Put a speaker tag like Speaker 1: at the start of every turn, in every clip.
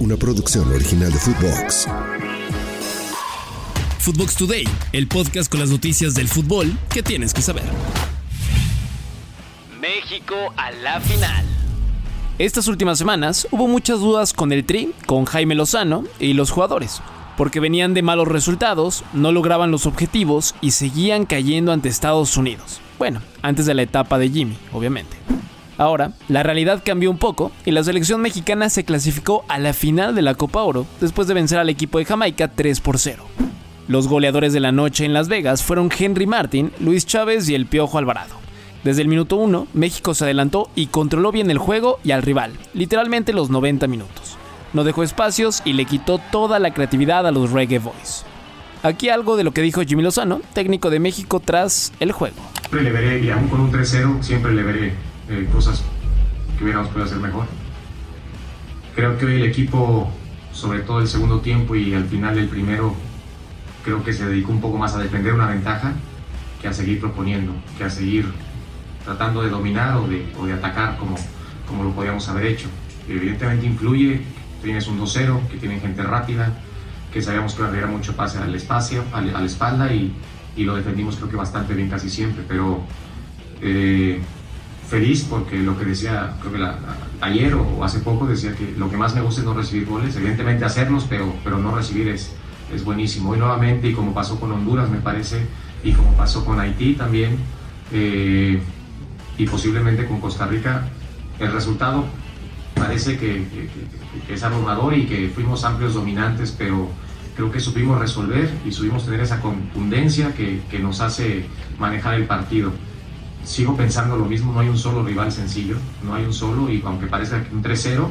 Speaker 1: una producción original de Footbox.
Speaker 2: Footbox Today, el podcast con las noticias del fútbol que tienes que saber.
Speaker 3: México a la final.
Speaker 2: Estas últimas semanas hubo muchas dudas con el Tri, con Jaime Lozano y los jugadores, porque venían de malos resultados, no lograban los objetivos y seguían cayendo ante Estados Unidos. Bueno, antes de la etapa de Jimmy, obviamente. Ahora, la realidad cambió un poco y la selección mexicana se clasificó a la final de la Copa Oro después de vencer al equipo de Jamaica 3 por 0. Los goleadores de la noche en Las Vegas fueron Henry Martin, Luis Chávez y el Piojo Alvarado. Desde el minuto 1, México se adelantó y controló bien el juego y al rival, literalmente los 90 minutos. No dejó espacios y le quitó toda la creatividad a los Reggae Boys. Aquí algo de lo que dijo Jimmy Lozano, técnico de México tras el juego.
Speaker 4: Siempre le veré, y aún con un 3-0, siempre le veré eh, cosas que hubiéramos podido hacer mejor. Creo que hoy el equipo, sobre todo el segundo tiempo y al final del primero, creo que se dedicó un poco más a defender una ventaja que a seguir proponiendo, que a seguir tratando de dominar o de, o de atacar como, como lo podíamos haber hecho. Evidentemente influye, tienes un 2-0, que tienen gente rápida, que sabíamos que había mucho pase al espacio, a la espalda y, y, lo defendimos creo que bastante bien casi siempre, pero eh, feliz porque lo que decía, creo que ayer o hace poco decía que lo que más me gusta es no recibir goles, evidentemente hacerlos, pero, pero no recibir es, es buenísimo. Hoy nuevamente, y como pasó con Honduras me parece, y como pasó con Haití también, eh, y posiblemente con Costa Rica, el resultado parece que, que, que, es abrumador y que fuimos amplios dominantes, pero creo que supimos resolver y supimos tener esa contundencia que, que nos hace manejar el partido sigo pensando lo mismo, no hay un solo rival sencillo, no hay un solo y aunque parezca un 3-0,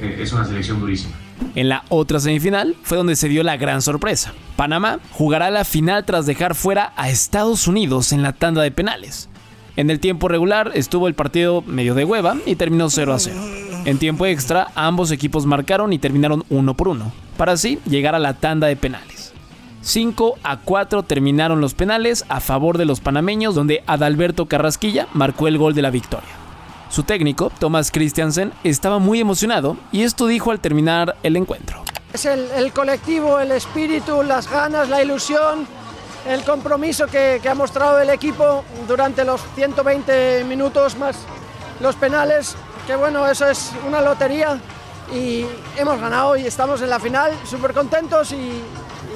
Speaker 4: eh, es una selección durísima.
Speaker 2: En la otra semifinal fue donde se dio la gran sorpresa. Panamá jugará la final tras dejar fuera a Estados Unidos en la tanda de penales. En el tiempo regular estuvo el partido medio de hueva y terminó 0 a 0. En tiempo extra ambos equipos marcaron y terminaron 1 por 1, para así llegar a la tanda de penales. 5 a 4 terminaron los penales a favor de los panameños, donde Adalberto Carrasquilla marcó el gol de la victoria. Su técnico, Thomas Christiansen, estaba muy emocionado y esto dijo al terminar el encuentro.
Speaker 5: Es el, colectivo, el espíritu, las ganas, la ilusión, el compromiso que, que, ha mostrado el equipo durante los 120 minutos más los penales, que bueno, eso es una lotería y hemos ganado y estamos en la final, súper contentos y,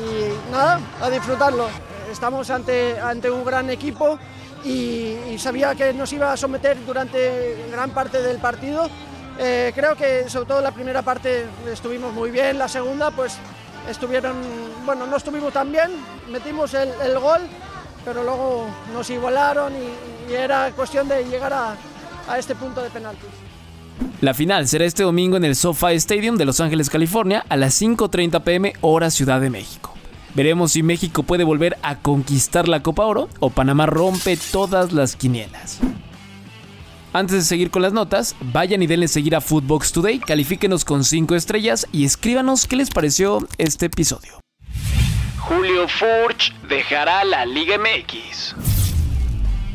Speaker 5: y nada, a disfrutarlo. Estamos ante, ante un gran equipo y, y, sabía que nos iba a someter durante gran parte del partido. Eh, creo que sobre todo la primera parte estuvimos muy bien, la segunda pues estuvieron, bueno, no estuvimos tan bien, metimos el, el gol, pero luego nos igualaron y, y era cuestión de llegar a, a este punto de penaltis.
Speaker 2: La final será este domingo en el SoFi Stadium de Los Ángeles, California, a las 5.30 pm hora Ciudad de México. Veremos si México puede volver a conquistar la Copa Oro o Panamá rompe todas las quinielas. Antes de seguir con las notas, vayan y denle seguir a Footbox Today, califíquenos con 5 estrellas y escríbanos qué les pareció este episodio.
Speaker 3: Julio Furch dejará la Liga MX.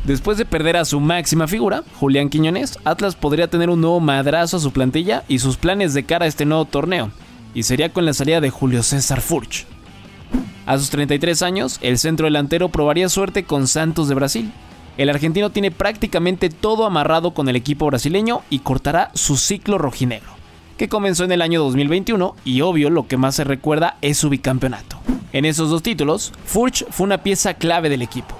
Speaker 2: Después de perder a su máxima figura, Julián Quiñones, Atlas podría tener un nuevo madrazo a su plantilla y sus planes de cara a este nuevo torneo, y sería con la salida de Julio César Furch. A sus 33 años, el centro delantero probaría suerte con Santos de Brasil. El argentino tiene prácticamente todo amarrado con el equipo brasileño y cortará su ciclo rojinegro, que comenzó en el año 2021 y obvio lo que más se recuerda es su bicampeonato. En esos dos títulos, Furch fue una pieza clave del equipo.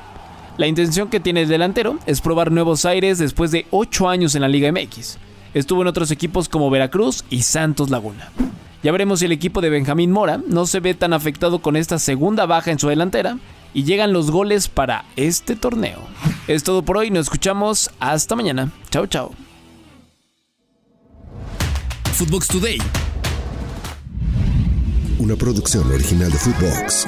Speaker 2: La intención que tiene el delantero es probar nuevos aires después de 8 años en la Liga MX. Estuvo en otros equipos como Veracruz y Santos Laguna. Ya veremos si el equipo de Benjamín Mora no se ve tan afectado con esta segunda baja en su delantera y llegan los goles para este torneo. Es todo por hoy, nos escuchamos hasta mañana. Chao, chao. Footbox Today.
Speaker 1: Una producción original de Footbox.